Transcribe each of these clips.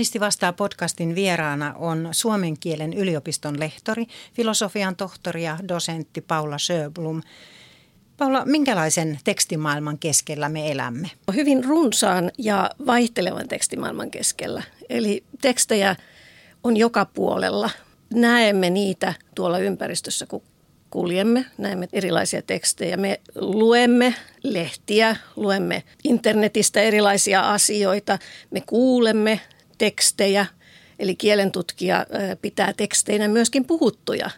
Humanisti vastaa podcastin vieraana on suomen kielen yliopiston lehtori, filosofian tohtori ja dosentti Paula Söblum. Paula, minkälaisen tekstimaailman keskellä me elämme? Hyvin runsaan ja vaihtelevan tekstimaailman keskellä. Eli tekstejä on joka puolella. Näemme niitä tuolla ympäristössä, kun kuljemme, näemme erilaisia tekstejä. Me luemme lehtiä, luemme internetistä erilaisia asioita, me kuulemme tekstejä, eli kielentutkija pitää teksteinä myöskin puhuttuja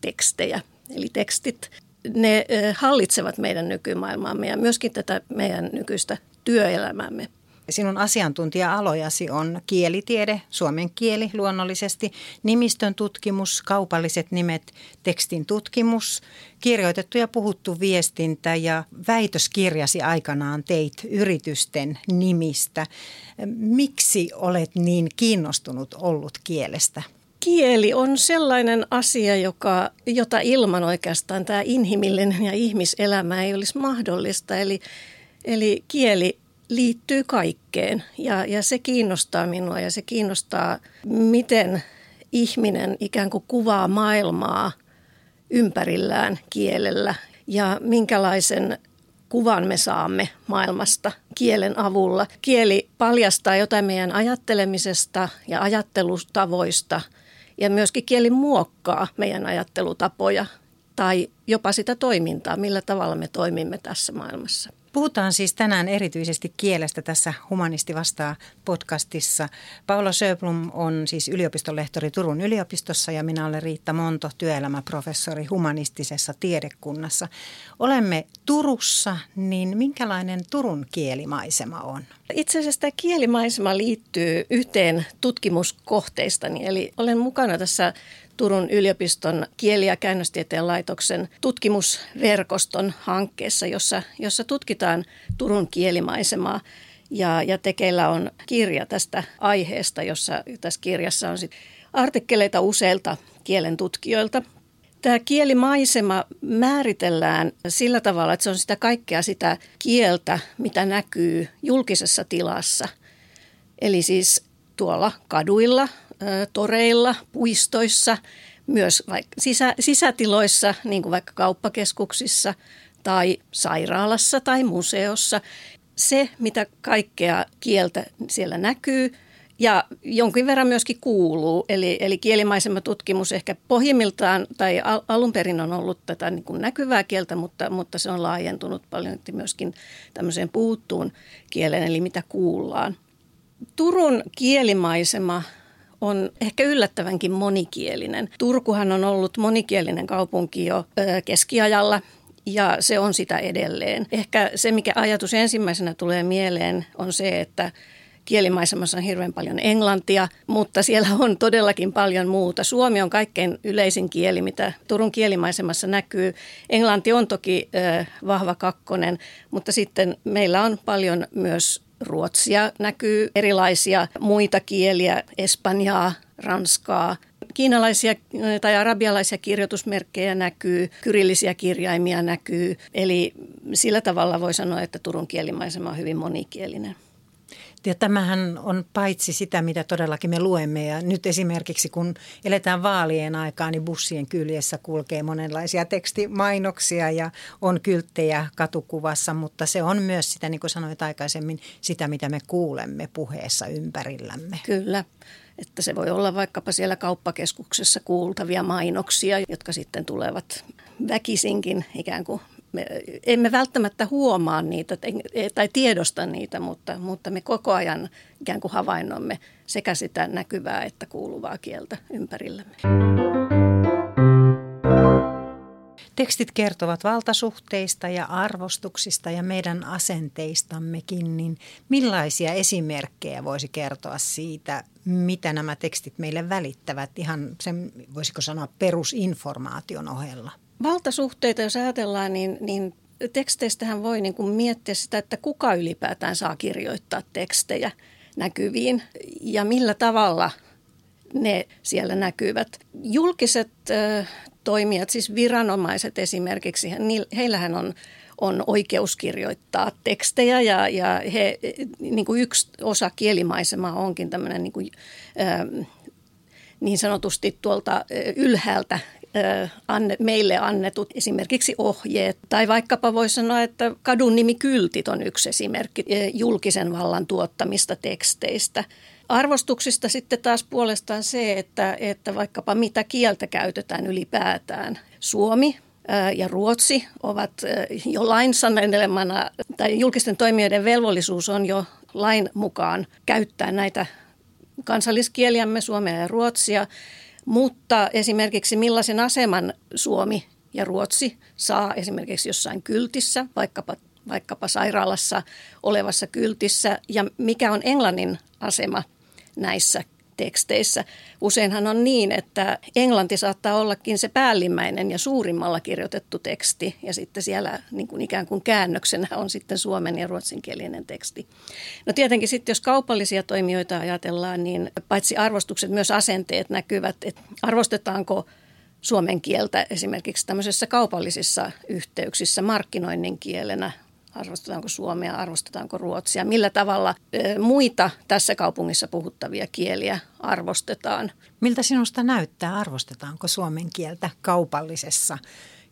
tekstejä. Eli tekstit, ne hallitsevat meidän nykymaailmaamme ja myöskin tätä meidän nykyistä työelämäämme. Sinun asiantuntija-alojasi on kielitiede, suomen kieli luonnollisesti, nimistön tutkimus, kaupalliset nimet, tekstin tutkimus, kirjoitettu ja puhuttu viestintä ja väitöskirjasi aikanaan teit yritysten nimistä. Miksi olet niin kiinnostunut ollut kielestä? Kieli on sellainen asia, joka, jota ilman oikeastaan tämä inhimillinen ja ihmiselämä ei olisi mahdollista. Eli, eli kieli liittyy kaikkeen ja, ja se kiinnostaa minua ja se kiinnostaa, miten ihminen ikään kuin kuvaa maailmaa ympärillään kielellä ja minkälaisen kuvan me saamme maailmasta kielen avulla. Kieli paljastaa jotain meidän ajattelemisesta ja ajattelutavoista ja myöskin kieli muokkaa meidän ajattelutapoja tai jopa sitä toimintaa, millä tavalla me toimimme tässä maailmassa. Puhutaan siis tänään erityisesti kielestä tässä Humanisti vastaa podcastissa. Paula Söblum on siis yliopistolehtori Turun yliopistossa ja minä olen Riitta Monto, työelämäprofessori humanistisessa tiedekunnassa. Olemme Turussa, niin minkälainen Turun kielimaisema on? Itse asiassa tämä kielimaisema liittyy yhteen tutkimuskohteistani, eli olen mukana tässä Turun yliopiston kieli- ja käännöstieteen laitoksen tutkimusverkoston hankkeessa, jossa, jossa tutkitaan Turun kielimaisemaa. Ja, ja tekeillä on kirja tästä aiheesta, jossa tässä kirjassa on sit artikkeleita useilta kielen tutkijoilta. Tämä kielimaisema määritellään sillä tavalla, että se on sitä kaikkea sitä kieltä, mitä näkyy julkisessa tilassa. Eli siis tuolla kaduilla, toreilla, puistoissa, myös vaikka sisä, sisätiloissa, niin kuin vaikka kauppakeskuksissa tai sairaalassa tai museossa. Se, mitä kaikkea kieltä siellä näkyy ja jonkin verran myöskin kuuluu. Eli, eli tutkimus ehkä pohjimmiltaan tai al, alun perin on ollut tätä niin kuin näkyvää kieltä, mutta, mutta se on laajentunut paljon myöskin tämmöiseen puuttuun kielen, eli mitä kuullaan. Turun kielimaisema on ehkä yllättävänkin monikielinen. Turkuhan on ollut monikielinen kaupunki jo keskiajalla ja se on sitä edelleen. Ehkä se, mikä ajatus ensimmäisenä tulee mieleen, on se, että kielimaisemassa on hirveän paljon englantia, mutta siellä on todellakin paljon muuta. Suomi on kaikkein yleisin kieli, mitä Turun kielimaisemassa näkyy. Englanti on toki vahva kakkonen, mutta sitten meillä on paljon myös ruotsia näkyy, erilaisia muita kieliä, espanjaa, ranskaa, kiinalaisia tai arabialaisia kirjoitusmerkkejä näkyy, kyrillisiä kirjaimia näkyy. Eli sillä tavalla voi sanoa, että Turun kielimaisema on hyvin monikielinen. Ja tämähän on paitsi sitä, mitä todellakin me luemme. Ja nyt esimerkiksi kun eletään vaalien aikaa, niin bussien kyljessä kulkee monenlaisia tekstimainoksia ja on kylttejä katukuvassa, mutta se on myös sitä, niin kuin sanoit aikaisemmin, sitä, mitä me kuulemme puheessa ympärillämme. Kyllä että se voi olla vaikkapa siellä kauppakeskuksessa kuultavia mainoksia, jotka sitten tulevat väkisinkin ikään kuin me emme välttämättä huomaa niitä tai tiedosta niitä, mutta, mutta me koko ajan ikään kuin havainnomme sekä sitä näkyvää että kuuluvaa kieltä ympärillämme. Tekstit kertovat valtasuhteista ja arvostuksista ja meidän asenteistammekin, niin millaisia esimerkkejä voisi kertoa siitä, mitä nämä tekstit meille välittävät ihan sen, voisiko sanoa, perusinformaation ohella? Valtasuhteita, jos ajatellaan, niin, niin teksteistähän voi niin kuin miettiä sitä, että kuka ylipäätään saa kirjoittaa tekstejä näkyviin ja millä tavalla ne siellä näkyvät. Julkiset äh, toimijat, siis viranomaiset esimerkiksi, heillähän on on oikeus kirjoittaa tekstejä ja, ja he, niin kuin yksi osa kielimaisemaa onkin tämmöinen niin, kuin, niin sanotusti tuolta ylhäältä anne, meille annetut esimerkiksi ohjeet. Tai vaikkapa voisi sanoa, että kadun nimi kyltit on yksi esimerkki julkisen vallan tuottamista teksteistä. Arvostuksista sitten taas puolestaan se, että, että vaikkapa mitä kieltä käytetään ylipäätään. Suomi ja Ruotsi ovat jo lain sanelemana, tai julkisten toimijoiden velvollisuus on jo lain mukaan käyttää näitä kansalliskieliämme, suomea ja ruotsia. Mutta esimerkiksi millaisen aseman Suomi ja Ruotsi saa esimerkiksi jossain kyltissä, vaikkapa, vaikkapa sairaalassa olevassa kyltissä, ja mikä on englannin asema näissä teksteissä. Useinhan on niin, että englanti saattaa ollakin se päällimmäinen ja suurimmalla kirjoitettu teksti ja sitten siellä niin kuin ikään kuin käännöksenä on sitten suomen ja ruotsinkielinen teksti. No tietenkin sitten jos kaupallisia toimijoita ajatellaan, niin paitsi arvostukset myös asenteet näkyvät, että arvostetaanko suomen kieltä esimerkiksi tämmöisissä kaupallisissa yhteyksissä markkinoinnin kielenä arvostetaanko suomea, arvostetaanko ruotsia, millä tavalla muita tässä kaupungissa puhuttavia kieliä arvostetaan. Miltä sinusta näyttää, arvostetaanko suomen kieltä kaupallisessa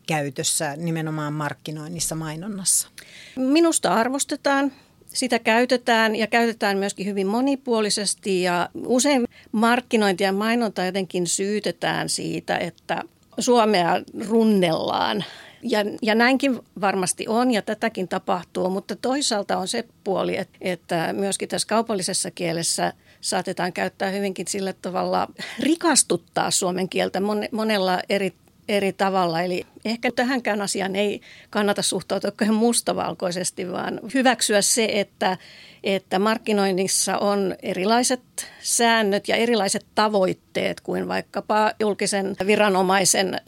käytössä, nimenomaan markkinoinnissa, mainonnassa? Minusta arvostetaan. Sitä käytetään ja käytetään myöskin hyvin monipuolisesti ja usein markkinointi ja mainonta jotenkin syytetään siitä, että Suomea runnellaan ja, ja näinkin varmasti on ja tätäkin tapahtuu, mutta toisaalta on se puoli, että, että myöskin tässä kaupallisessa kielessä saatetaan käyttää hyvinkin sillä tavalla rikastuttaa suomen kieltä monella eri eri tavalla. Eli ehkä tähänkään asiaan ei kannata suhtautua mustavalkoisesti, vaan hyväksyä se, että, että markkinoinnissa on erilaiset säännöt ja erilaiset tavoitteet kuin vaikkapa julkisen viranomaisen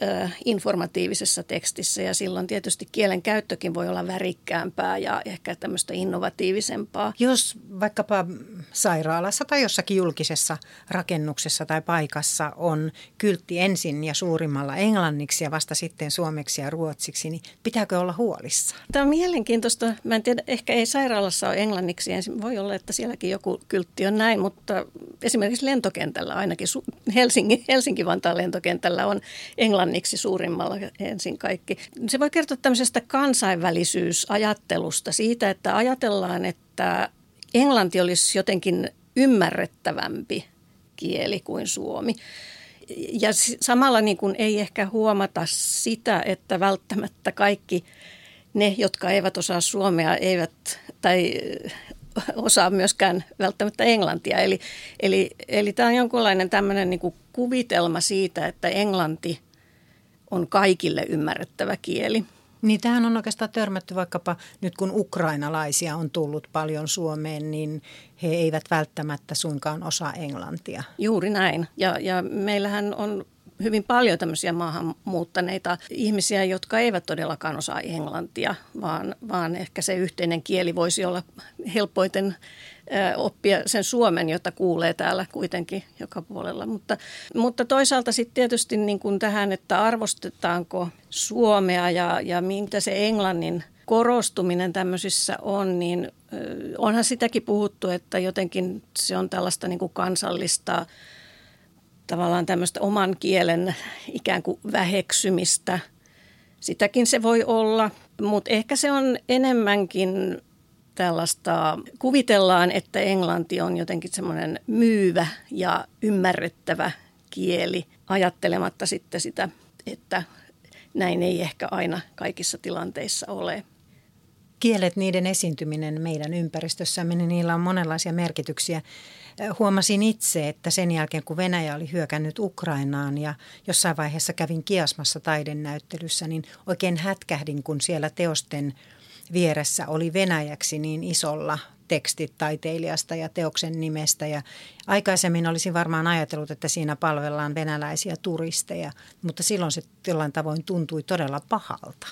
informatiivisessa tekstissä. Ja silloin tietysti kielen käyttökin voi olla värikkäämpää ja ehkä tämmöistä innovatiivisempaa. Jos vaikkapa sairaalassa tai jossakin julkisessa rakennuksessa tai paikassa on kyltti ensin ja suurimmalla englanniksi ja vasta sitten suomeksi ja ruotsiksi, niin pitääkö olla huolissaan? Tämä on mielenkiintoista. Mä en tiedä, ehkä ei sairaalassa ole englanniksi voi olla, että sielläkin joku kyltti on näin, mutta esimerkiksi lentokentällä ainakin Helsinki, Helsinki-Vantaan lentokentällä on englanniksi suurimmalla ensin kaikki. Se voi kertoa tämmöisestä kansainvälisyysajattelusta siitä, että ajatellaan, että englanti olisi jotenkin ymmärrettävämpi kieli kuin suomi. Ja samalla niin kuin ei ehkä huomata sitä, että välttämättä kaikki ne, jotka eivät osaa suomea, eivät tai osaa myöskään välttämättä englantia. Eli, eli, eli tämä on jonkunlainen tämmöinen niin kuvitelma siitä, että englanti on kaikille ymmärrettävä kieli. Niin tähän on oikeastaan törmätty vaikkapa nyt kun ukrainalaisia on tullut paljon Suomeen, niin he eivät välttämättä suinkaan osaa englantia. Juuri näin. Ja, ja meillähän on hyvin paljon tämmöisiä maahanmuuttaneita ihmisiä, jotka eivät todellakaan osaa englantia, vaan, vaan ehkä se yhteinen kieli voisi olla helpoiten oppia sen suomen, jota kuulee täällä kuitenkin joka puolella. Mutta, mutta toisaalta sitten tietysti niin kuin tähän, että arvostetaanko suomea ja, ja mitä se englannin korostuminen tämmöisissä on, niin onhan sitäkin puhuttu, että jotenkin se on tällaista niin kuin kansallista tavallaan tämmöistä oman kielen ikään kuin väheksymistä. Sitäkin se voi olla, mutta ehkä se on enemmänkin tällaista, kuvitellaan, että englanti on jotenkin semmoinen myyvä ja ymmärrettävä kieli, ajattelematta sitten sitä, että näin ei ehkä aina kaikissa tilanteissa ole. Kielet, niiden esiintyminen meidän ympäristössämme, niin niillä on monenlaisia merkityksiä huomasin itse, että sen jälkeen kun Venäjä oli hyökännyt Ukrainaan ja jossain vaiheessa kävin kiasmassa taidennäyttelyssä, niin oikein hätkähdin, kun siellä teosten vieressä oli venäjäksi niin isolla tekstit taiteilijasta ja teoksen nimestä. Ja aikaisemmin olisin varmaan ajatellut, että siinä palvellaan venäläisiä turisteja, mutta silloin se jollain tavoin tuntui todella pahalta.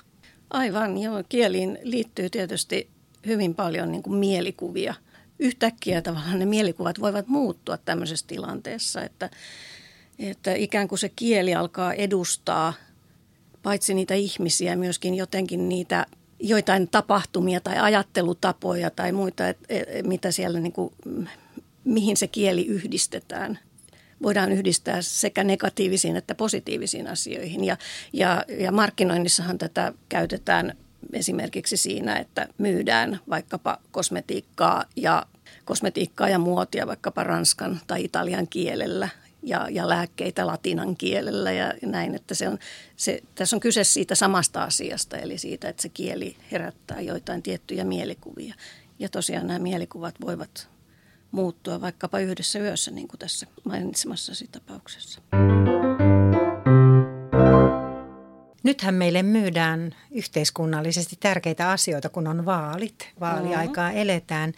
Aivan, joo. Kieliin liittyy tietysti hyvin paljon niin kuin mielikuvia – yhtäkkiä tavallaan ne mielikuvat voivat muuttua tämmöisessä tilanteessa, että, että ikään kuin se kieli alkaa edustaa paitsi niitä ihmisiä, myöskin jotenkin niitä joitain tapahtumia tai ajattelutapoja tai muita, et, et, mitä siellä niin kuin, mihin se kieli yhdistetään. Voidaan yhdistää sekä negatiivisiin että positiivisiin asioihin. Ja, ja, ja markkinoinnissahan tätä käytetään esimerkiksi siinä, että myydään vaikkapa kosmetiikkaa ja kosmetiikkaa ja muotia vaikkapa ranskan tai italian kielellä ja, ja lääkkeitä latinan kielellä ja näin, että se on, se, tässä on kyse siitä samasta asiasta, eli siitä, että se kieli herättää joitain tiettyjä mielikuvia. Ja tosiaan nämä mielikuvat voivat muuttua vaikkapa yhdessä yössä, niin kuin tässä mainitsemassasi tapauksessa. Nythän meille myydään yhteiskunnallisesti tärkeitä asioita, kun on vaalit. Vaaliaikaa mm-hmm. eletään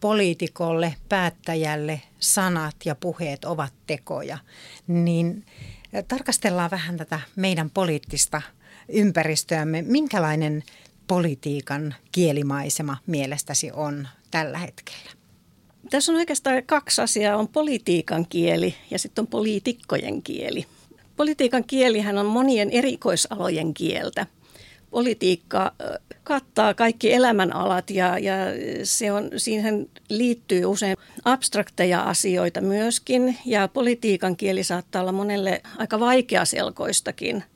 poliitikolle, päättäjälle sanat ja puheet ovat tekoja, niin tarkastellaan vähän tätä meidän poliittista ympäristöämme. Minkälainen politiikan kielimaisema mielestäsi on tällä hetkellä? Tässä on oikeastaan kaksi asiaa. On politiikan kieli ja sitten on poliitikkojen kieli. Politiikan kielihän on monien erikoisalojen kieltä. Politiikka kattaa kaikki elämänalat ja, ja se on, siihen liittyy usein abstrakteja asioita myöskin. Ja politiikan kieli saattaa olla monelle aika vaikeaselkoistakin –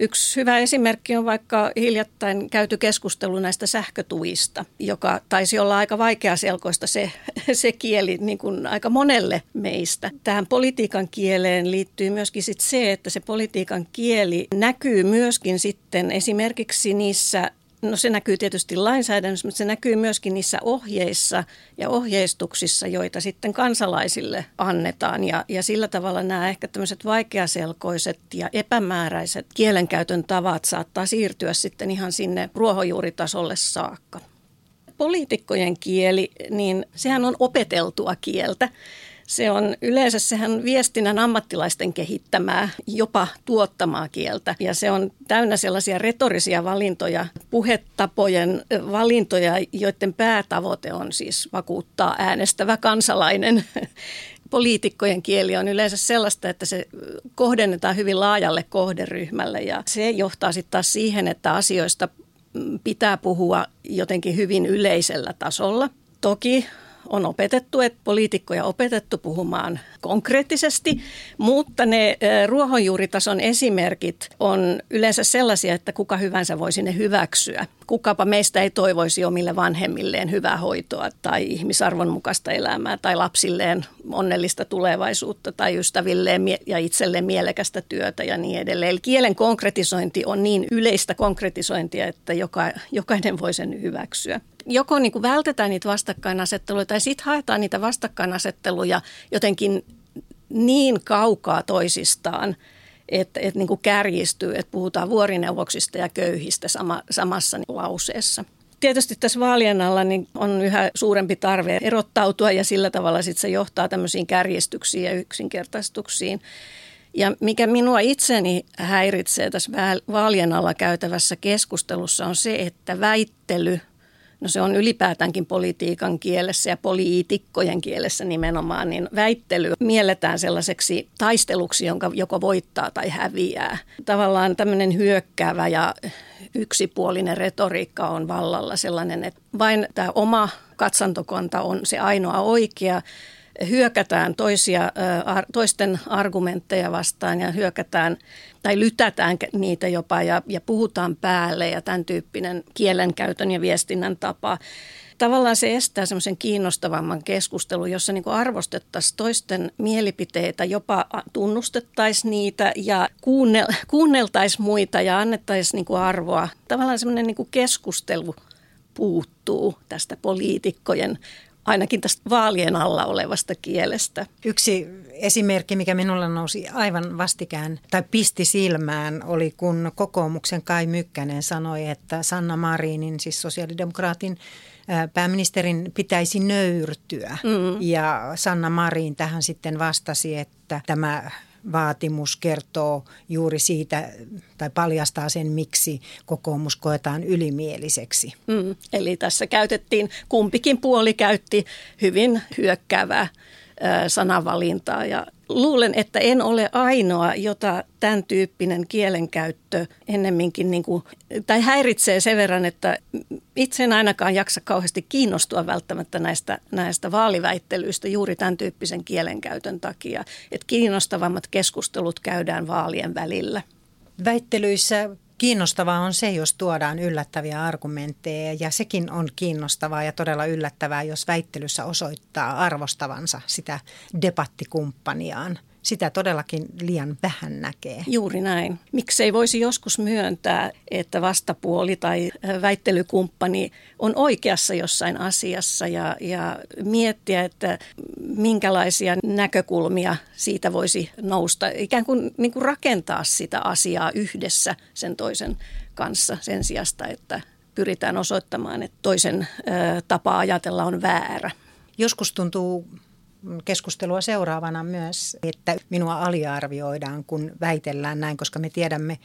Yksi hyvä esimerkki on vaikka hiljattain käyty keskustelu näistä sähkötuista, joka taisi olla aika vaikeaselkoista se, se kieli niin kuin aika monelle meistä. Tähän politiikan kieleen liittyy myöskin sit se, että se politiikan kieli näkyy myöskin sitten esimerkiksi niissä No se näkyy tietysti lainsäädännössä, mutta se näkyy myöskin niissä ohjeissa ja ohjeistuksissa, joita sitten kansalaisille annetaan. Ja, ja sillä tavalla nämä ehkä tämmöiset vaikeaselkoiset ja epämääräiset kielenkäytön tavat saattaa siirtyä sitten ihan sinne ruohonjuuritasolle saakka. Poliitikkojen kieli, niin sehän on opeteltua kieltä. Se on yleensä sehän viestinnän ammattilaisten kehittämää, jopa tuottamaa kieltä. Ja se on täynnä sellaisia retorisia valintoja, puhetapojen valintoja, joiden päätavoite on siis vakuuttaa äänestävä kansalainen poliitikkojen kieli on yleensä sellaista, että se kohdennetaan hyvin laajalle kohderyhmälle ja se johtaa sitten taas siihen, että asioista pitää puhua jotenkin hyvin yleisellä tasolla. Toki on opetettu, että poliitikkoja opetettu puhumaan konkreettisesti, mutta ne ruohonjuuritason esimerkit on yleensä sellaisia, että kuka hyvänsä voisi ne hyväksyä. Kukapa meistä ei toivoisi omille vanhemmilleen hyvää hoitoa tai ihmisarvon mukaista elämää tai lapsilleen onnellista tulevaisuutta tai ystävilleen ja itselleen mielekästä työtä ja niin edelleen. Eli kielen konkretisointi on niin yleistä konkretisointia, että joka, jokainen voi sen hyväksyä joko niin kuin vältetään niitä vastakkainasetteluja tai sitten haetaan niitä vastakkainasetteluja jotenkin niin kaukaa toisistaan, että, että niin kuin kärjistyy, että puhutaan vuorineuvoksista ja köyhistä sama, samassa lauseessa. Tietysti tässä vaalien alla niin on yhä suurempi tarve erottautua ja sillä tavalla sit se johtaa tämmöisiin kärjistyksiin ja yksinkertaistuksiin. Ja mikä minua itseni häiritsee tässä vaalien alla käytävässä keskustelussa on se, että väittely – no se on ylipäätäänkin politiikan kielessä ja poliitikkojen kielessä nimenomaan, niin väittely mielletään sellaiseksi taisteluksi, jonka joko voittaa tai häviää. Tavallaan tämmöinen hyökkäävä ja yksipuolinen retoriikka on vallalla sellainen, että vain tämä oma katsantokanta on se ainoa oikea hyökätään toisia, toisten argumentteja vastaan ja hyökätään tai lytätään niitä jopa ja, ja puhutaan päälle ja tämän tyyppinen kielenkäytön ja viestinnän tapa. Tavallaan se estää semmoisen kiinnostavamman keskustelun, jossa niin arvostettaisiin toisten mielipiteitä, jopa tunnustettaisiin niitä ja kuunnel, kuunneltaisiin muita ja annettaisiin niin arvoa. Tavallaan semmoinen niin keskustelu puuttuu tästä poliitikkojen ainakin tästä vaalien alla olevasta kielestä. Yksi esimerkki, mikä minulla nousi aivan vastikään tai pisti silmään, oli kun kokoomuksen Kai Mykkänen sanoi, että Sanna Marinin, siis sosiaalidemokraatin pääministerin pitäisi nöyrtyä. Mm. Ja Sanna Marin tähän sitten vastasi, että tämä vaatimus kertoo juuri siitä tai paljastaa sen, miksi kokoomus koetaan ylimieliseksi. Mm, eli tässä käytettiin, kumpikin puoli käytti hyvin hyökkäävää sanavalintaa ja luulen, että en ole ainoa, jota tämän tyyppinen kielenkäyttö ennemminkin niin kuin, tai häiritsee sen verran, että itse en ainakaan jaksa kauheasti kiinnostua välttämättä näistä, näistä vaaliväittelyistä juuri tämän tyyppisen kielenkäytön takia. Että kiinnostavammat keskustelut käydään vaalien välillä. Väittelyissä Kiinnostavaa on se, jos tuodaan yllättäviä argumentteja ja sekin on kiinnostavaa ja todella yllättävää, jos väittelyssä osoittaa arvostavansa sitä debattikumppaniaan sitä todellakin liian vähän näkee. Juuri näin. Miksei voisi joskus myöntää, että vastapuoli tai väittelykumppani on oikeassa jossain asiassa ja, ja miettiä, että minkälaisia näkökulmia siitä voisi nousta. Ikään kuin, niin kuin rakentaa sitä asiaa yhdessä sen toisen kanssa sen sijasta, että pyritään osoittamaan, että toisen ö, tapa ajatella on väärä. Joskus tuntuu keskustelua seuraavana myös, että minua aliarvioidaan, kun väitellään näin, koska me tiedämme,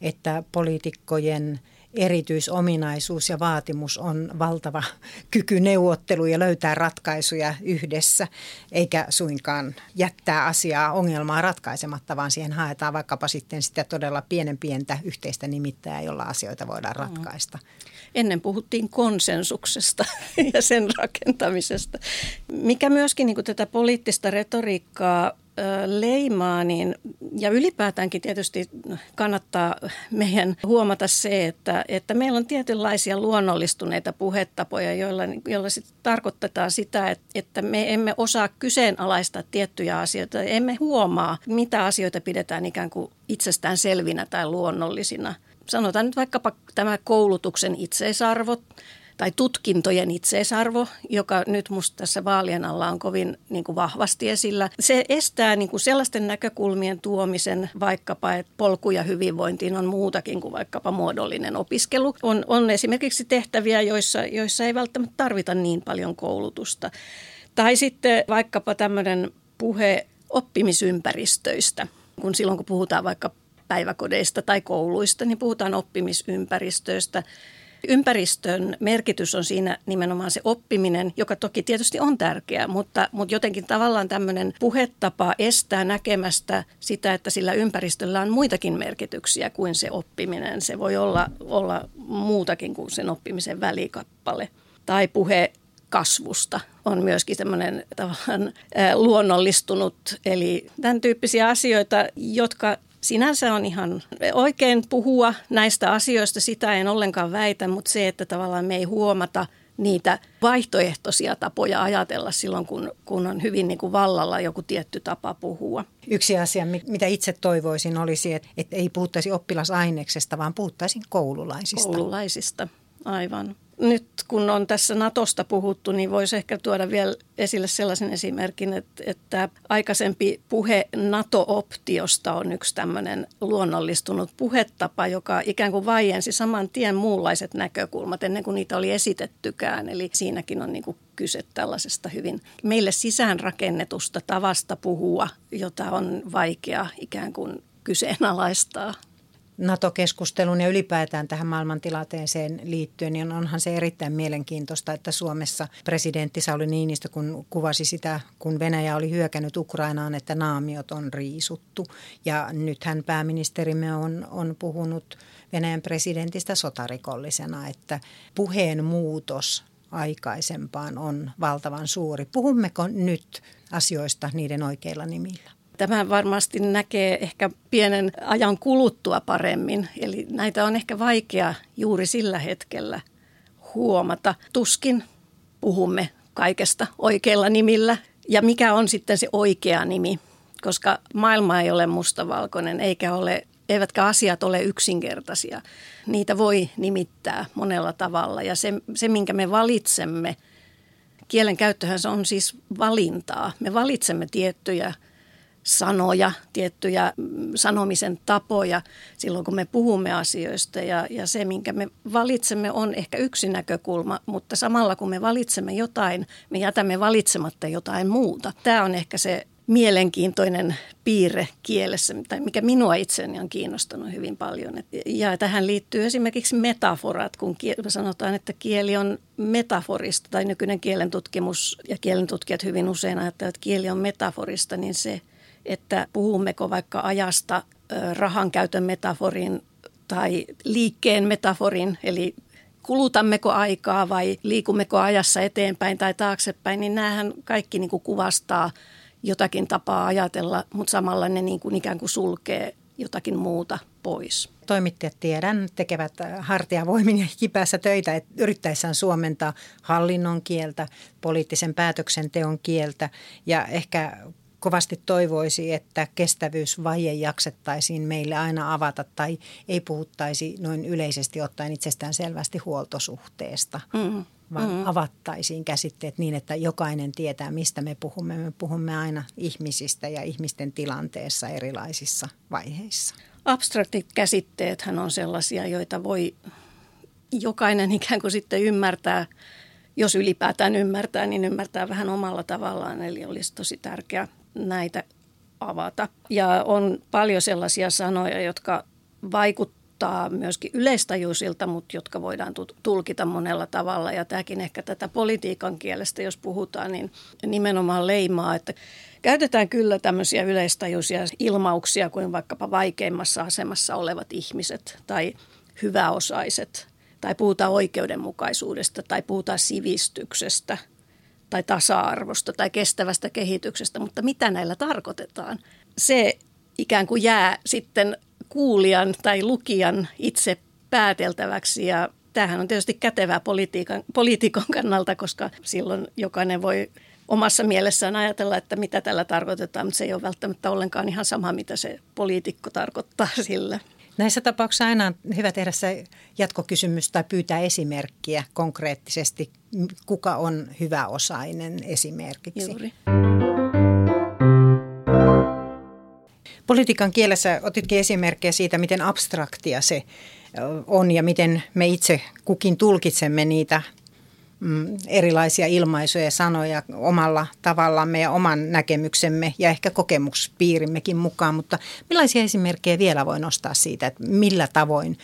että poliitikkojen erityisominaisuus ja vaatimus on valtava kyky neuvottelu ja löytää ratkaisuja yhdessä, eikä suinkaan jättää asiaa, ongelmaa ratkaisematta, vaan siihen haetaan vaikkapa sitten sitä todella pienen pientä yhteistä nimittäjää, jolla asioita voidaan ratkaista. Ennen puhuttiin konsensuksesta ja sen rakentamisesta, mikä myöskin niin tätä poliittista retoriikkaa leimaa, niin, ja ylipäätäänkin tietysti kannattaa meidän huomata se, että, että meillä on tietynlaisia luonnollistuneita puhetapoja, joilla, joilla sit tarkoitetaan sitä, että, että me emme osaa kyseenalaistaa tiettyjä asioita, emme huomaa, mitä asioita pidetään ikään kuin itsestään selvinä tai luonnollisina. Sanotaan nyt vaikkapa tämä koulutuksen itseisarvo tai tutkintojen itseisarvo, joka nyt musta tässä vaalien alla on kovin niin kuin vahvasti esillä. Se estää niin kuin sellaisten näkökulmien tuomisen vaikkapa, että polkuja hyvinvointiin on muutakin kuin vaikkapa muodollinen opiskelu. On, on esimerkiksi tehtäviä, joissa, joissa ei välttämättä tarvita niin paljon koulutusta. Tai sitten vaikkapa tämmöinen puhe oppimisympäristöistä, kun silloin kun puhutaan vaikka päiväkodeista tai kouluista, niin puhutaan oppimisympäristöistä – Ympäristön merkitys on siinä nimenomaan se oppiminen, joka toki tietysti on tärkeää, mutta, mutta jotenkin tavallaan tämmöinen puhetapa estää näkemästä sitä, että sillä ympäristöllä on muitakin merkityksiä kuin se oppiminen. Se voi olla, olla muutakin kuin sen oppimisen välikappale. Tai puhe kasvusta on myöskin semmoinen tavallaan luonnollistunut. Eli tämän tyyppisiä asioita, jotka sinänsä on ihan oikein puhua näistä asioista, sitä en ollenkaan väitä, mutta se, että tavallaan me ei huomata niitä vaihtoehtoisia tapoja ajatella silloin, kun, kun on hyvin niin kuin vallalla joku tietty tapa puhua. Yksi asia, mitä itse toivoisin, olisi, että, että ei puhuttaisi oppilasaineksesta, vaan puhuttaisiin koululaisista. Koululaisista, aivan nyt kun on tässä Natosta puhuttu, niin voisi ehkä tuoda vielä esille sellaisen esimerkin, että, että aikaisempi puhe NATO-optiosta on yksi tämmöinen luonnollistunut puhetapa, joka ikään kuin vaiensi saman tien muunlaiset näkökulmat ennen kuin niitä oli esitettykään. Eli siinäkin on niin kuin kyse tällaisesta hyvin meille sisäänrakennetusta tavasta puhua, jota on vaikea ikään kuin kyseenalaistaa. NATO-keskustelun ja ylipäätään tähän maailmantilanteeseen liittyen, niin onhan se erittäin mielenkiintoista, että Suomessa presidentti Sauli Niinistö, kun kuvasi sitä, kun Venäjä oli hyökännyt Ukrainaan, että naamiot on riisuttu. Ja nythän pääministerimme on, on puhunut Venäjän presidentistä sotarikollisena, että puheen muutos aikaisempaan on valtavan suuri. Puhummeko nyt asioista niiden oikeilla nimillä? Tämä varmasti näkee ehkä pienen ajan kuluttua paremmin, eli näitä on ehkä vaikea juuri sillä hetkellä huomata. Tuskin puhumme kaikesta oikeilla nimillä. Ja mikä on sitten se oikea nimi, koska maailma ei ole mustavalkoinen eikä ole, eivätkä asiat ole yksinkertaisia. Niitä voi nimittää monella tavalla ja se, se minkä me valitsemme, kielen käyttöhän se on siis valintaa. Me valitsemme tiettyjä sanoja, tiettyjä mm, sanomisen tapoja silloin, kun me puhumme asioista. Ja, ja se, minkä me valitsemme, on ehkä yksi näkökulma, mutta samalla kun me valitsemme jotain, me jätämme valitsematta jotain muuta. Tämä on ehkä se mielenkiintoinen piirre kielessä, mikä minua itseäni on kiinnostanut hyvin paljon. Ja tähän liittyy esimerkiksi metaforat, kun sanotaan, että kieli on metaforista, tai nykyinen kielen tutkimus ja kielen tutkijat hyvin usein ajattelevat, että kieli on metaforista, niin se, että puhummeko vaikka ajasta rahan käytön metaforin tai liikkeen metaforin, eli kulutammeko aikaa vai liikummeko ajassa eteenpäin tai taaksepäin, niin näähän kaikki niin kuin kuvastaa jotakin tapaa ajatella, mutta samalla ne niin kuin ikään kuin sulkee jotakin muuta pois. Toimittajat tiedän tekevät hartiavoimin ja kipäässä töitä, että yrittäessään suomentaa hallinnon kieltä, poliittisen päätöksenteon kieltä ja ehkä kovasti toivoisi, että kestävyysvaje jaksettaisiin meille aina avata tai ei puhuttaisi noin yleisesti ottaen itsestään selvästi huoltosuhteesta, mm. vaan mm. avattaisiin käsitteet niin, että jokainen tietää, mistä me puhumme. Me puhumme aina ihmisistä ja ihmisten tilanteessa erilaisissa vaiheissa. Abstraktit käsitteethän on sellaisia, joita voi jokainen ikään kuin sitten ymmärtää, jos ylipäätään ymmärtää, niin ymmärtää vähän omalla tavallaan. Eli olisi tosi tärkeää näitä avata. Ja on paljon sellaisia sanoja, jotka vaikuttaa myöskin yleistajuisilta, mutta jotka voidaan tulkita monella tavalla. Ja tämäkin ehkä tätä politiikan kielestä, jos puhutaan, niin nimenomaan leimaa, että käytetään kyllä tämmöisiä yleistajuisia ilmauksia kuin vaikkapa vaikeimmassa asemassa olevat ihmiset tai hyväosaiset. Tai puhutaan oikeudenmukaisuudesta tai puhutaan sivistyksestä – tai tasa-arvosta tai kestävästä kehityksestä, mutta mitä näillä tarkoitetaan? Se ikään kuin jää sitten kuulijan tai lukijan itse pääteltäväksi ja tämähän on tietysti kätevää poliitikon kannalta, koska silloin jokainen voi omassa mielessään ajatella, että mitä tällä tarkoitetaan, mutta se ei ole välttämättä ollenkaan ihan sama, mitä se poliitikko tarkoittaa sillä. Näissä tapauksissa aina on hyvä tehdä se jatkokysymys tai pyytää esimerkkiä konkreettisesti, kuka on hyväosainen esimerkiksi. Juuri. Politiikan kielessä otitkin esimerkkejä siitä, miten abstraktia se on ja miten me itse kukin tulkitsemme niitä Mm, erilaisia ilmaisuja ja sanoja omalla tavallamme ja oman näkemyksemme ja ehkä kokemuspiirimmekin mukaan. Mutta millaisia esimerkkejä vielä voi nostaa siitä, että millä tavoin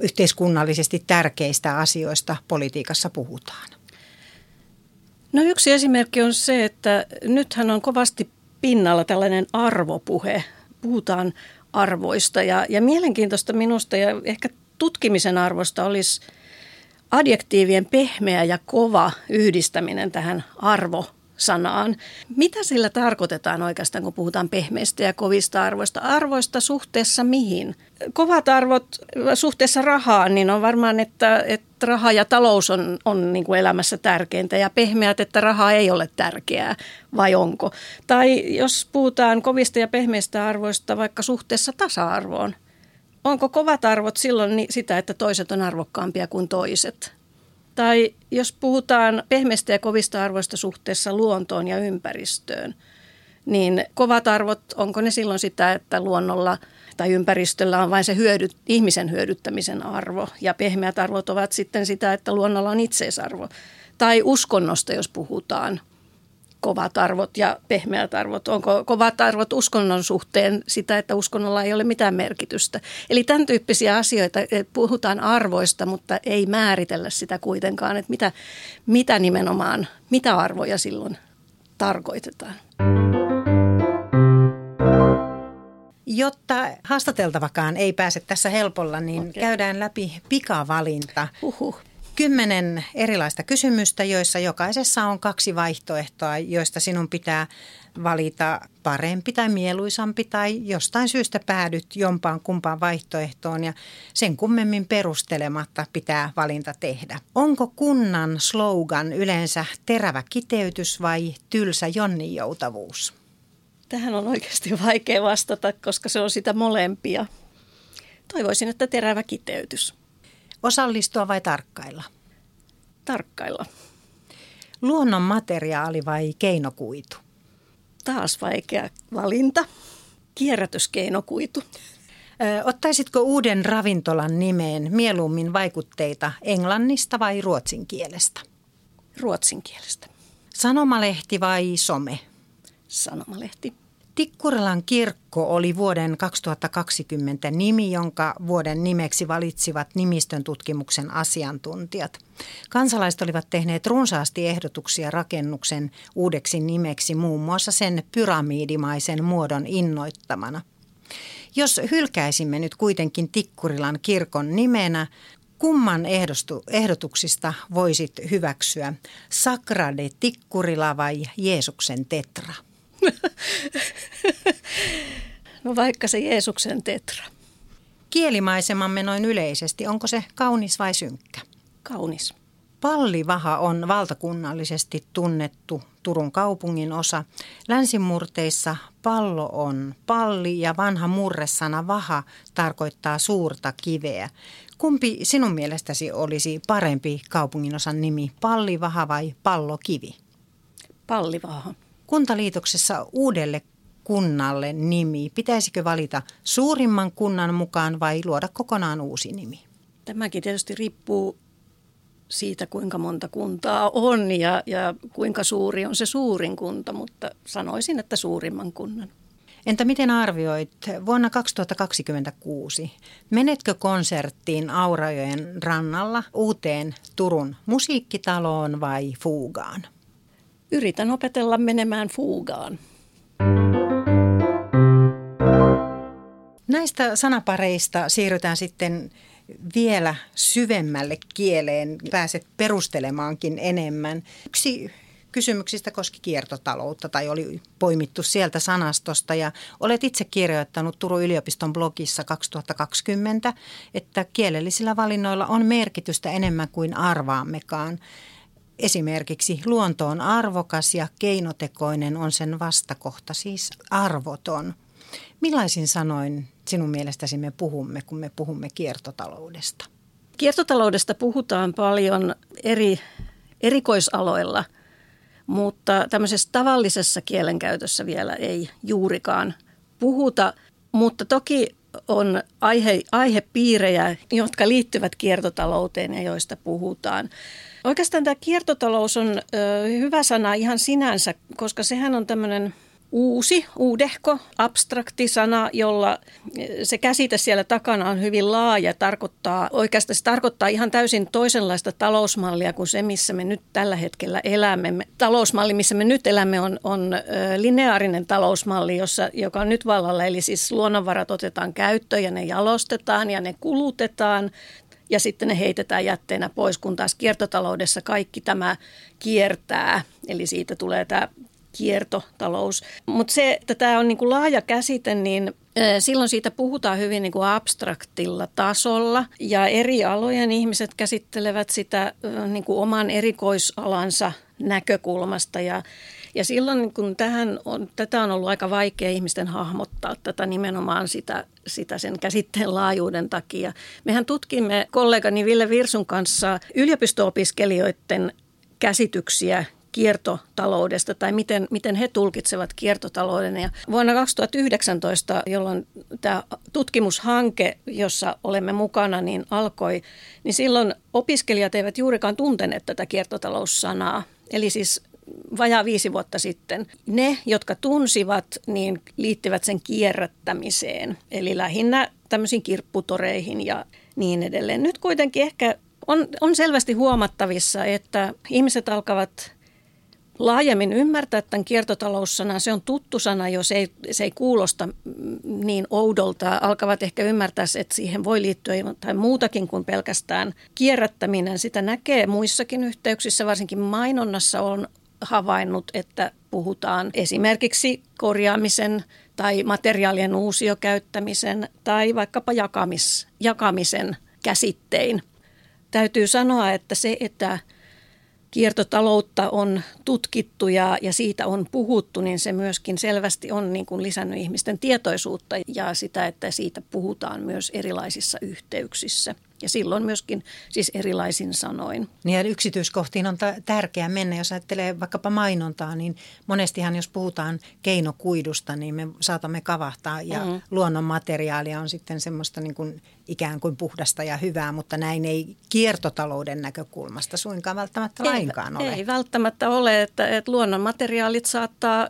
yhteiskunnallisesti tärkeistä asioista politiikassa puhutaan? No yksi esimerkki on se, että nythän on kovasti pinnalla tällainen arvopuhe. Puhutaan arvoista ja, ja mielenkiintoista minusta ja ehkä tutkimisen arvosta olisi – adjektiivien pehmeä ja kova yhdistäminen tähän arvo sanaan. Mitä sillä tarkoitetaan oikeastaan, kun puhutaan pehmeistä ja kovista arvoista? Arvoista suhteessa mihin? Kovat arvot suhteessa rahaan, niin on varmaan, että, että raha ja talous on, on niin kuin elämässä tärkeintä ja pehmeät, että raha ei ole tärkeää, vai onko? Tai jos puhutaan kovista ja pehmeistä arvoista vaikka suhteessa tasa-arvoon, onko kovat arvot silloin sitä, että toiset on arvokkaampia kuin toiset? Tai jos puhutaan pehmeistä ja kovista arvoista suhteessa luontoon ja ympäristöön, niin kovat arvot, onko ne silloin sitä, että luonnolla tai ympäristöllä on vain se hyödy, ihmisen hyödyttämisen arvo ja pehmeät arvot ovat sitten sitä, että luonnolla on itseisarvo. Tai uskonnosta, jos puhutaan – kovat arvot ja pehmeät arvot? Onko kovat arvot uskonnon suhteen sitä, että uskonnolla ei ole mitään merkitystä? Eli tämän tyyppisiä asioita, että puhutaan arvoista, mutta ei määritellä sitä kuitenkaan, että mitä, mitä nimenomaan, mitä arvoja silloin tarkoitetaan. Jotta haastateltavakaan ei pääse tässä helpolla, niin okay. käydään läpi pikavalinta. Uhuh kymmenen erilaista kysymystä, joissa jokaisessa on kaksi vaihtoehtoa, joista sinun pitää valita parempi tai mieluisampi tai jostain syystä päädyt jompaan kumpaan vaihtoehtoon ja sen kummemmin perustelematta pitää valinta tehdä. Onko kunnan slogan yleensä terävä kiteytys vai tylsä jonninjoutavuus? Tähän on oikeasti vaikea vastata, koska se on sitä molempia. Toivoisin, että terävä kiteytys. Osallistua vai tarkkailla? Tarkkailla. Luonnon materiaali vai keinokuitu? Taas vaikea valinta. Kierrätyskeinokuitu. ottaisitko uuden ravintolan nimeen mieluummin vaikutteita englannista vai ruotsin kielestä? Ruotsin kielestä. Sanomalehti vai some? sanomalehti. Tikkurilan kirkko oli vuoden 2020 nimi, jonka vuoden nimeksi valitsivat nimistön tutkimuksen asiantuntijat. Kansalaiset olivat tehneet runsaasti ehdotuksia rakennuksen uudeksi nimeksi muun muassa sen pyramidimaisen muodon innoittamana. Jos hylkäisimme nyt kuitenkin Tikkurilan kirkon nimenä, kumman ehdostu, ehdotuksista voisit hyväksyä? Sakrade Tikkurila vai Jeesuksen tetra? No vaikka se Jeesuksen tetra. Kielimaisemamme noin yleisesti, onko se kaunis vai synkkä? Kaunis. Pallivaha on valtakunnallisesti tunnettu Turun kaupungin osa. Länsimurteissa pallo on palli ja vanha murresana vaha tarkoittaa suurta kiveä. Kumpi sinun mielestäsi olisi parempi kaupunginosan nimi, pallivaha vai pallokivi? Pallivaha. Kuntaliitoksessa uudelle kunnalle nimi, pitäisikö valita suurimman kunnan mukaan vai luoda kokonaan uusi nimi? Tämäkin tietysti riippuu siitä, kuinka monta kuntaa on ja, ja kuinka suuri on se suurin kunta, mutta sanoisin, että suurimman kunnan. Entä miten arvioit vuonna 2026? Menetkö konserttiin Aurajojen rannalla uuteen Turun musiikkitaloon vai Fuugaan? Yritän opetella menemään Fuugaan. Näistä sanapareista siirrytään sitten vielä syvemmälle kieleen, pääset perustelemaankin enemmän. Yksi kysymyksistä koski kiertotaloutta tai oli poimittu sieltä sanastosta ja olet itse kirjoittanut Turun yliopiston blogissa 2020, että kielellisillä valinnoilla on merkitystä enemmän kuin arvaammekaan. Esimerkiksi luonto on arvokas ja keinotekoinen on sen vastakohta, siis arvoton. Millaisin sanoin sinun mielestäsi me puhumme, kun me puhumme kiertotaloudesta? Kiertotaloudesta puhutaan paljon eri erikoisaloilla, mutta tämmöisessä tavallisessa kielenkäytössä vielä ei juurikaan puhuta. Mutta toki on aihe, aihepiirejä, jotka liittyvät kiertotalouteen ja joista puhutaan. Oikeastaan tämä kiertotalous on ö, hyvä sana ihan sinänsä, koska sehän on tämmöinen uusi, uudehko, abstrakti sana, jolla se käsite siellä takana on hyvin laaja. Tarkoittaa, oikeastaan se tarkoittaa ihan täysin toisenlaista talousmallia kuin se, missä me nyt tällä hetkellä elämme. Talousmalli, missä me nyt elämme, on, on lineaarinen talousmalli, jossa, joka on nyt vallalla. Eli siis luonnonvarat otetaan käyttöön ja ne jalostetaan ja ne kulutetaan ja sitten ne heitetään jätteenä pois, kun taas kiertotaloudessa kaikki tämä kiertää. Eli siitä tulee tämä kiertotalous. Mutta se, että tämä on niin kuin laaja käsite, niin silloin siitä puhutaan hyvin niin kuin abstraktilla tasolla ja eri alojen ihmiset käsittelevät sitä niin kuin oman erikoisalansa näkökulmasta ja ja silloin kun tähän on, tätä on ollut aika vaikea ihmisten hahmottaa tätä nimenomaan sitä, sitä sen käsitteen laajuuden takia. Mehän tutkimme kollegani Ville Virsun kanssa yliopisto-opiskelijoiden käsityksiä kiertotaloudesta tai miten, miten he tulkitsevat kiertotalouden. Ja vuonna 2019, jolloin tämä tutkimushanke, jossa olemme mukana, niin alkoi, niin silloin opiskelijat eivät juurikaan tunteneet tätä kiertotaloussanaa. Eli siis vajaa viisi vuotta sitten. Ne, jotka tunsivat, niin liittyvät sen kierrättämiseen, eli lähinnä tämmöisiin kirpputoreihin ja niin edelleen. Nyt kuitenkin ehkä on, on selvästi huomattavissa, että ihmiset alkavat laajemmin ymmärtää tämän kiertotaloussanan. Se on tuttu sana, jos ei, se ei kuulosta niin oudolta. Alkavat ehkä ymmärtää, että siihen voi liittyä jotain muutakin kuin pelkästään kierrättäminen. Sitä näkee muissakin yhteyksissä, varsinkin mainonnassa on havainnut, että puhutaan esimerkiksi korjaamisen tai materiaalien uusiokäyttämisen tai vaikkapa jakamis, jakamisen käsittein. Täytyy sanoa, että se, että kiertotaloutta on tutkittu ja, ja siitä on puhuttu, niin se myöskin selvästi on niin kuin lisännyt ihmisten tietoisuutta ja sitä, että siitä puhutaan myös erilaisissa yhteyksissä. Ja silloin myöskin siis erilaisin sanoin. Niin ja yksityiskohtiin on t- tärkeää mennä. Jos ajattelee vaikkapa mainontaa, niin monestihan jos puhutaan keinokuidusta, niin me saatamme kavahtaa. Ja mm. luonnonmateriaalia on sitten semmoista niin kuin ikään kuin puhdasta ja hyvää, mutta näin ei kiertotalouden näkökulmasta suinkaan välttämättä ei, lainkaan ole. Ei välttämättä ole, että, että luonnonmateriaalit saattaa,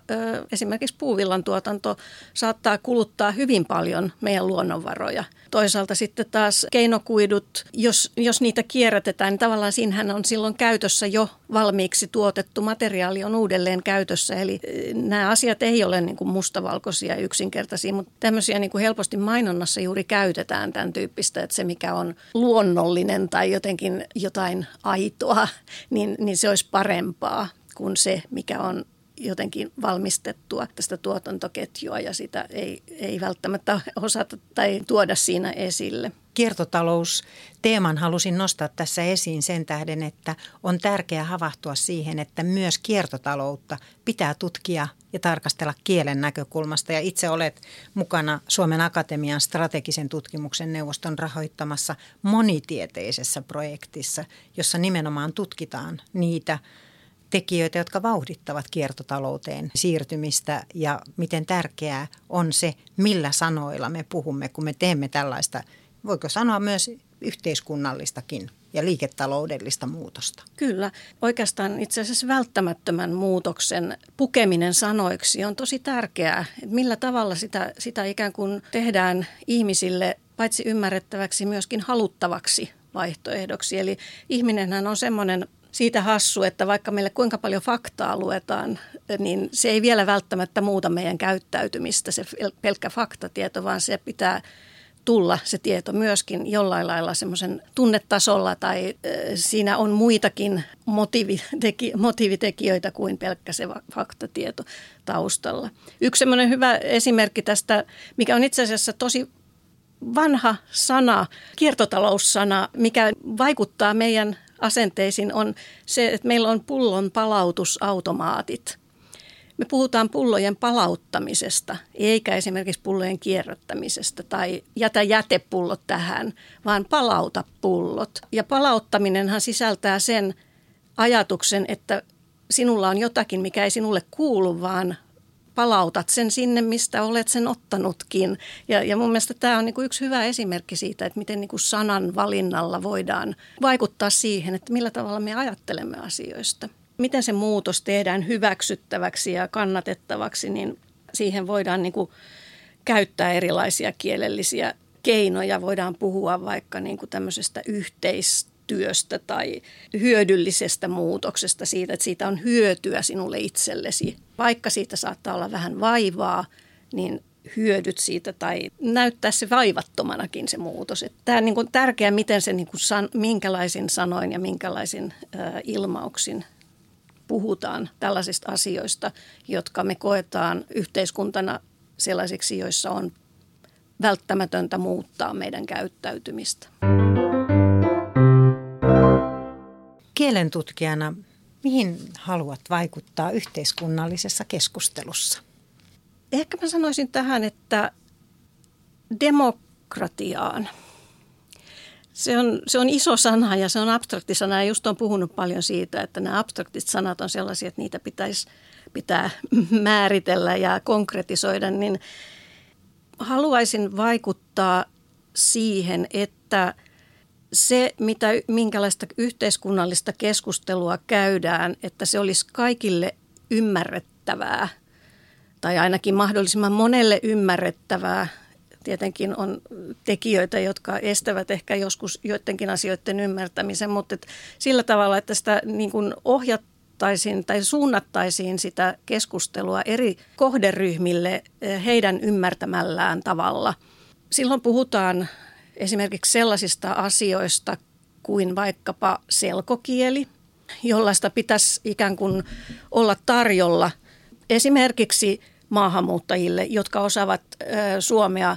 esimerkiksi puuvillan tuotanto saattaa kuluttaa hyvin paljon meidän luonnonvaroja. Toisaalta sitten taas keinokuidut, jos, jos niitä kierrätetään, niin tavallaan siinähän on silloin käytössä jo valmiiksi tuotettu materiaali on uudelleen käytössä. Eli nämä asiat ei ole niin kuin mustavalkoisia ja yksinkertaisia, mutta tämmöisiä niin kuin helposti mainonnassa juuri käytetään tämän tyyppistä, että se mikä on luonnollinen tai jotenkin jotain aitoa, niin, niin se olisi parempaa kuin se, mikä on jotenkin valmistettua tästä tuotantoketjua ja sitä ei, ei välttämättä osata tai tuoda siinä esille. Kiertotalous teeman halusin nostaa tässä esiin sen tähden, että on tärkeää havahtua siihen, että myös kiertotaloutta pitää tutkia ja tarkastella kielen näkökulmasta. Ja itse olet mukana Suomen Akatemian strategisen tutkimuksen neuvoston rahoittamassa monitieteisessä projektissa, jossa nimenomaan tutkitaan niitä tekijöitä, jotka vauhdittavat kiertotalouteen siirtymistä ja miten tärkeää on se, millä sanoilla me puhumme, kun me teemme tällaista, voiko sanoa myös yhteiskunnallistakin ja liiketaloudellista muutosta. Kyllä. Oikeastaan itse asiassa välttämättömän muutoksen pukeminen sanoiksi on tosi tärkeää. Että millä tavalla sitä, sitä ikään kuin tehdään ihmisille paitsi ymmärrettäväksi myöskin haluttavaksi vaihtoehdoksi. Eli ihminenhän on semmoinen siitä hassu, että vaikka meille kuinka paljon faktaa luetaan, niin se ei vielä välttämättä muuta meidän käyttäytymistä, se pelkkä faktatieto, vaan se pitää tulla se tieto myöskin jollain lailla semmoisen tunnetasolla tai siinä on muitakin motiiviteki, motiivitekijöitä kuin pelkkä se faktatieto taustalla. Yksi semmoinen hyvä esimerkki tästä, mikä on itse asiassa tosi vanha sana, kiertotaloussana, mikä vaikuttaa meidän asenteisiin on se, että meillä on pullon palautusautomaatit. Me puhutaan pullojen palauttamisesta, eikä esimerkiksi pullojen kierrättämisestä tai jätä jätepullot tähän, vaan palauta pullot. Ja palauttaminenhan sisältää sen ajatuksen, että sinulla on jotakin, mikä ei sinulle kuulu, vaan palautat sen sinne, mistä olet sen ottanutkin. Ja, ja mun mielestä tämä on niin kuin yksi hyvä esimerkki siitä, että miten niin kuin sanan valinnalla voidaan vaikuttaa siihen, että millä tavalla me ajattelemme asioista. Miten se muutos tehdään hyväksyttäväksi ja kannatettavaksi, niin siihen voidaan niin kuin käyttää erilaisia kielellisiä keinoja. Voidaan puhua vaikka niin kuin tämmöisestä yhteistä työstä tai hyödyllisestä muutoksesta, siitä, että siitä on hyötyä sinulle itsellesi. Vaikka siitä saattaa olla vähän vaivaa, niin hyödyt siitä tai näyttää se vaivattomanakin se muutos. Että tämä on niin tärkeää, miten se niin kuin san, minkälaisin sanoin ja minkälaisin ilmauksin puhutaan tällaisista asioista, jotka me koetaan yhteiskuntana sellaisiksi, joissa on välttämätöntä muuttaa meidän käyttäytymistä. Kielentutkijana, mihin haluat vaikuttaa yhteiskunnallisessa keskustelussa? Ehkä mä sanoisin tähän, että demokratiaan. Se on, se on iso sana ja se on abstrakti sana ja just on puhunut paljon siitä, että nämä abstraktit sanat on sellaisia, että niitä pitäisi pitää määritellä ja konkretisoida, niin haluaisin vaikuttaa siihen, että – se, mitä, minkälaista yhteiskunnallista keskustelua käydään, että se olisi kaikille ymmärrettävää tai ainakin mahdollisimman monelle ymmärrettävää. Tietenkin on tekijöitä, jotka estävät ehkä joskus joidenkin asioiden ymmärtämisen, mutta sillä tavalla, että sitä niin kuin ohjattaisiin tai suunnattaisiin sitä keskustelua eri kohderyhmille eh, heidän ymmärtämällään tavalla. Silloin puhutaan esimerkiksi sellaisista asioista kuin vaikkapa selkokieli, jollaista pitäisi ikään kuin olla tarjolla esimerkiksi maahanmuuttajille, jotka osaavat suomea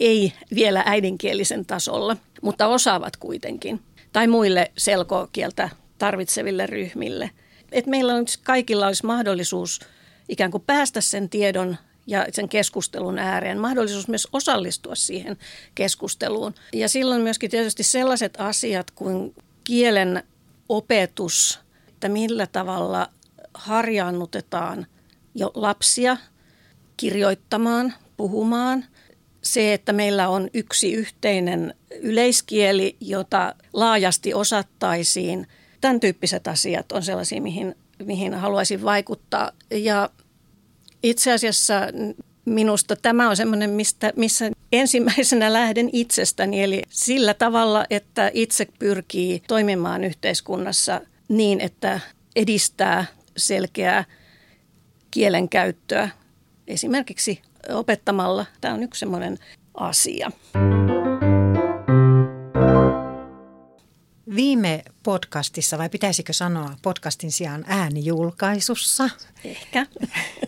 ei vielä äidinkielisen tasolla, mutta osaavat kuitenkin, tai muille selkokieltä tarvitseville ryhmille. Et meillä on, kaikilla olisi mahdollisuus ikään kuin päästä sen tiedon ja sen keskustelun ääreen, mahdollisuus myös osallistua siihen keskusteluun. Ja silloin myöskin tietysti sellaiset asiat kuin kielen opetus, että millä tavalla harjaannutetaan jo lapsia kirjoittamaan, puhumaan. Se, että meillä on yksi yhteinen yleiskieli, jota laajasti osattaisiin. Tämän tyyppiset asiat on sellaisia, mihin, mihin haluaisin vaikuttaa. Ja itse asiassa minusta tämä on semmoinen, mistä, missä ensimmäisenä lähden itsestäni. Eli sillä tavalla, että itse pyrkii toimimaan yhteiskunnassa niin, että edistää selkeää kielenkäyttöä esimerkiksi opettamalla. Tämä on yksi semmoinen asia. Viime podcastissa, vai pitäisikö sanoa podcastin sijaan äänijulkaisussa? Ehkä.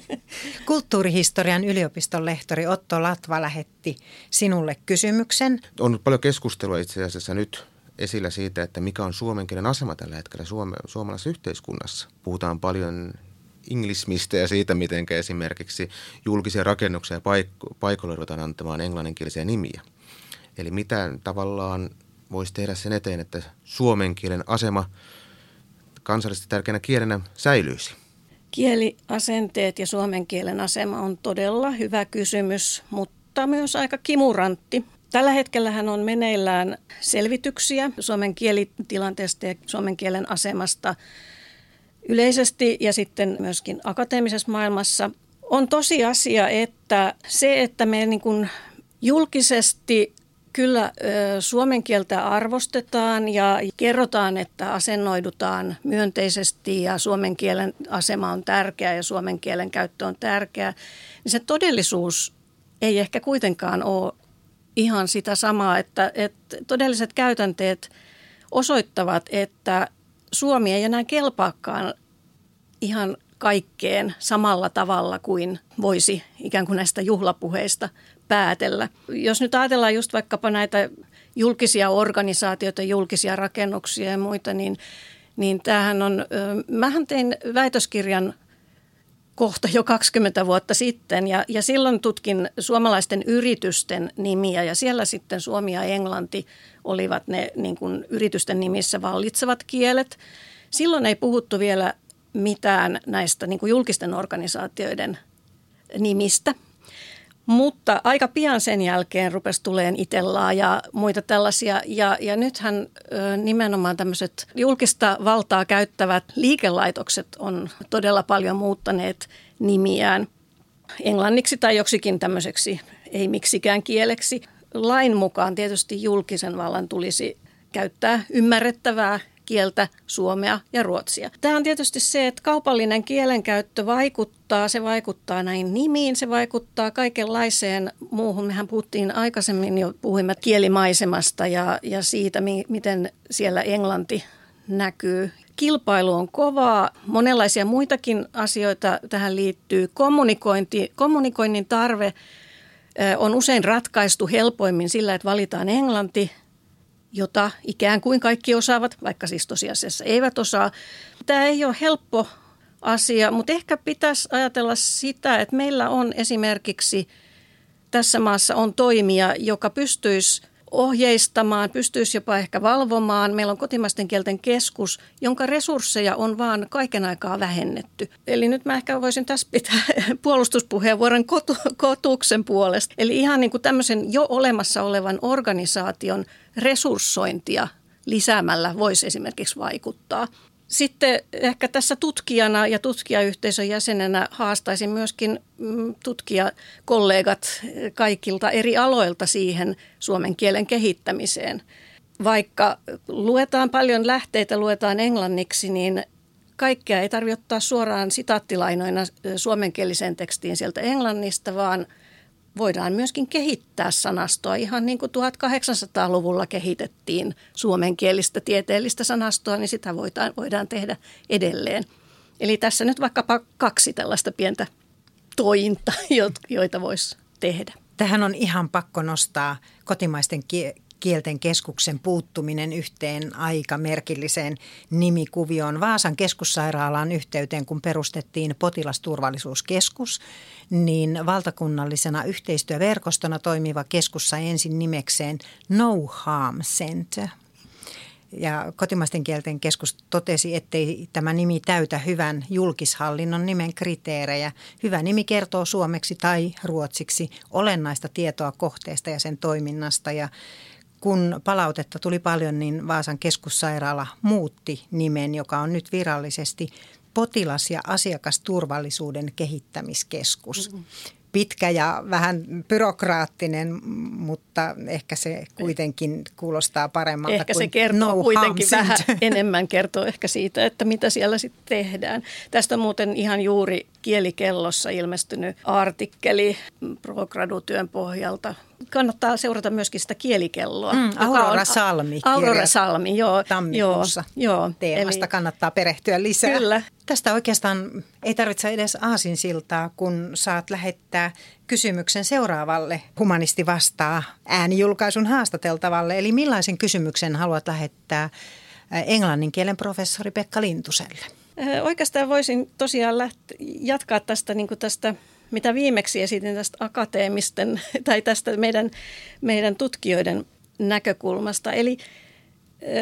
Kulttuurihistorian yliopiston lehtori Otto Latva lähetti sinulle kysymyksen. On paljon keskustelua itse asiassa nyt esillä siitä, että mikä on suomen kielen asema tällä hetkellä suome, suomalaisessa yhteiskunnassa. Puhutaan paljon inglismistä ja siitä, miten esimerkiksi julkisia rakennuksia ja paik- paikoilla ruvetaan antamaan englanninkielisiä nimiä. Eli mitä tavallaan voisi tehdä sen eteen, että suomen kielen asema kansallisesti tärkeänä kielenä säilyisi? Kieliasenteet ja suomen kielen asema on todella hyvä kysymys, mutta myös aika kimurantti. Tällä hetkellä on meneillään selvityksiä suomen kielitilanteesta ja suomen kielen asemasta yleisesti ja sitten myöskin akateemisessa maailmassa. On tosiasia, että se, että me niin kuin julkisesti kyllä suomen kieltä arvostetaan ja kerrotaan, että asennoidutaan myönteisesti ja suomen kielen asema on tärkeä ja suomen kielen käyttö on tärkeä, niin se todellisuus ei ehkä kuitenkaan ole ihan sitä samaa, että, että todelliset käytänteet osoittavat, että Suomi ei enää kelpaakaan ihan kaikkeen samalla tavalla kuin voisi ikään kuin näistä juhlapuheista päätellä. Jos nyt ajatellaan just vaikkapa näitä julkisia organisaatioita, julkisia rakennuksia ja muita, niin, niin tämähän on, mähän tein väitöskirjan kohta jo 20 vuotta sitten ja, ja silloin tutkin suomalaisten yritysten nimiä ja siellä sitten Suomi ja Englanti olivat ne niin kuin yritysten nimissä vallitsevat kielet. Silloin ei puhuttu vielä mitään näistä niin kuin julkisten organisaatioiden nimistä – mutta aika pian sen jälkeen rupesi tuleen Itellaa ja muita tällaisia. Ja, ja nythän ö, nimenomaan tämmöiset julkista valtaa käyttävät liikelaitokset on todella paljon muuttaneet nimiään englanniksi tai joksikin tämmöiseksi ei miksikään kieleksi. Lain mukaan tietysti julkisen vallan tulisi käyttää ymmärrettävää kieltä, suomea ja ruotsia. Tämä on tietysti se, että kaupallinen kielenkäyttö vaikuttaa, se vaikuttaa näin nimiin, se vaikuttaa kaikenlaiseen muuhun. Mehän puhuttiin aikaisemmin jo, puhuimme kielimaisemasta ja, ja siitä, mi- miten siellä englanti näkyy. Kilpailu on kovaa, monenlaisia muitakin asioita tähän liittyy. Kommunikointi, kommunikoinnin tarve on usein ratkaistu helpoimmin sillä, että valitaan englanti jota ikään kuin kaikki osaavat, vaikka siis tosiasiassa eivät osaa. Tämä ei ole helppo asia, mutta ehkä pitäisi ajatella sitä, että meillä on esimerkiksi tässä maassa on toimija, joka pystyisi ohjeistamaan, pystyisi jopa ehkä valvomaan. Meillä on kotimaisten kielten keskus, jonka resursseja on vaan kaiken aikaa vähennetty. Eli nyt mä ehkä voisin tässä pitää puolustuspuheenvuoron kotu, kotuksen puolesta. Eli ihan niin kuin tämmöisen jo olemassa olevan organisaation resurssointia lisäämällä voisi esimerkiksi vaikuttaa. Sitten ehkä tässä tutkijana ja tutkijayhteisön jäsenenä haastaisin myöskin mm, tutkijakollegat kaikilta eri aloilta siihen suomen kielen kehittämiseen. Vaikka luetaan paljon lähteitä, luetaan englanniksi, niin kaikkea ei tarvitse ottaa suoraan sitaattilainoina suomenkieliseen tekstiin sieltä englannista, vaan – voidaan myöskin kehittää sanastoa. Ihan niin kuin 1800-luvulla kehitettiin suomenkielistä tieteellistä sanastoa, niin sitä voidaan, voidaan tehdä edelleen. Eli tässä nyt vaikkapa kaksi tällaista pientä tointa, joita voisi tehdä. Tähän on ihan pakko nostaa kotimaisten kielten keskuksen puuttuminen yhteen aika merkilliseen nimikuvioon Vaasan keskussairaalaan yhteyteen, kun perustettiin potilasturvallisuuskeskus, niin valtakunnallisena yhteistyöverkostona toimiva keskus sai ensin nimekseen No Harm Center. Ja kotimaisten kielten keskus totesi, ettei tämä nimi täytä hyvän julkishallinnon nimen kriteerejä. Hyvä nimi kertoo suomeksi tai ruotsiksi olennaista tietoa kohteesta ja sen toiminnasta ja kun palautetta tuli paljon, niin Vaasan keskussairaala muutti nimen, joka on nyt virallisesti potilas- ja asiakasturvallisuuden kehittämiskeskus. Mm-hmm pitkä ja vähän byrokraattinen, mutta ehkä se kuitenkin kuulostaa paremmalta Ehkä kuin se kertoo no kuitenkin vähän enemmän kertoo ehkä siitä, että mitä siellä sitten tehdään. Tästä muuten ihan juuri kielikellossa ilmestynyt artikkeli Progradu-työn pohjalta. Kannattaa seurata myöskin sitä kielikelloa. Mm, Aurora Salmi. Aurora Salmi, joo. Tammikuussa joo, joo, teemasta eli, kannattaa perehtyä lisää. Kyllä. Tästä oikeastaan ei tarvitse edes aasinsiltaa, kun saat lähettää kysymyksen seuraavalle Humanisti vastaa äänijulkaisun haastateltavalle. Eli millaisen kysymyksen haluat lähettää englannin kielen professori Pekka Lintuselle? Oikeastaan voisin tosiaan läht- jatkaa tästä, niin tästä, mitä viimeksi esitin tästä akateemisten tai tästä meidän, meidän tutkijoiden näkökulmasta. Eli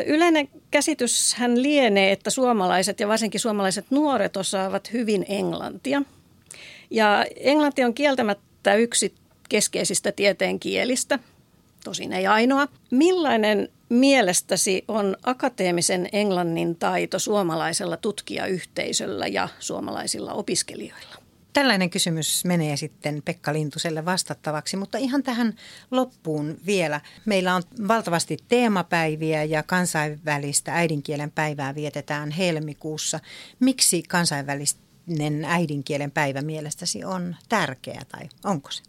Yleinen käsitys hän lienee, että suomalaiset ja varsinkin suomalaiset nuoret osaavat hyvin englantia. Ja englanti on kieltämättä yksi keskeisistä tieteen kielistä, tosin ei ainoa. Millainen mielestäsi on akateemisen englannin taito suomalaisella tutkijayhteisöllä ja suomalaisilla opiskelijoilla? Tällainen kysymys menee sitten Pekka Lintuselle vastattavaksi, mutta ihan tähän loppuun vielä. Meillä on valtavasti teemapäiviä ja kansainvälistä äidinkielen päivää vietetään helmikuussa. Miksi kansainvälinen äidinkielen päivä mielestäsi on tärkeä tai onko se?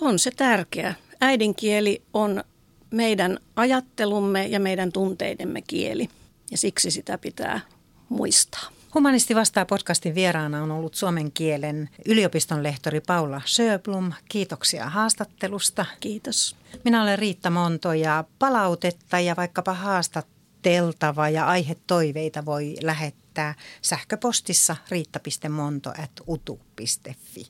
On se tärkeä. Äidinkieli on meidän ajattelumme ja meidän tunteidemme kieli ja siksi sitä pitää muistaa. Humanisti vastaa podcastin vieraana on ollut suomen kielen yliopiston lehtori Paula Söblum. Kiitoksia haastattelusta. Kiitos. Minä olen Riitta Monto ja palautetta ja vaikkapa haastateltava ja aihetoiveita voi lähettää sähköpostissa riitta.monto.utu.fi.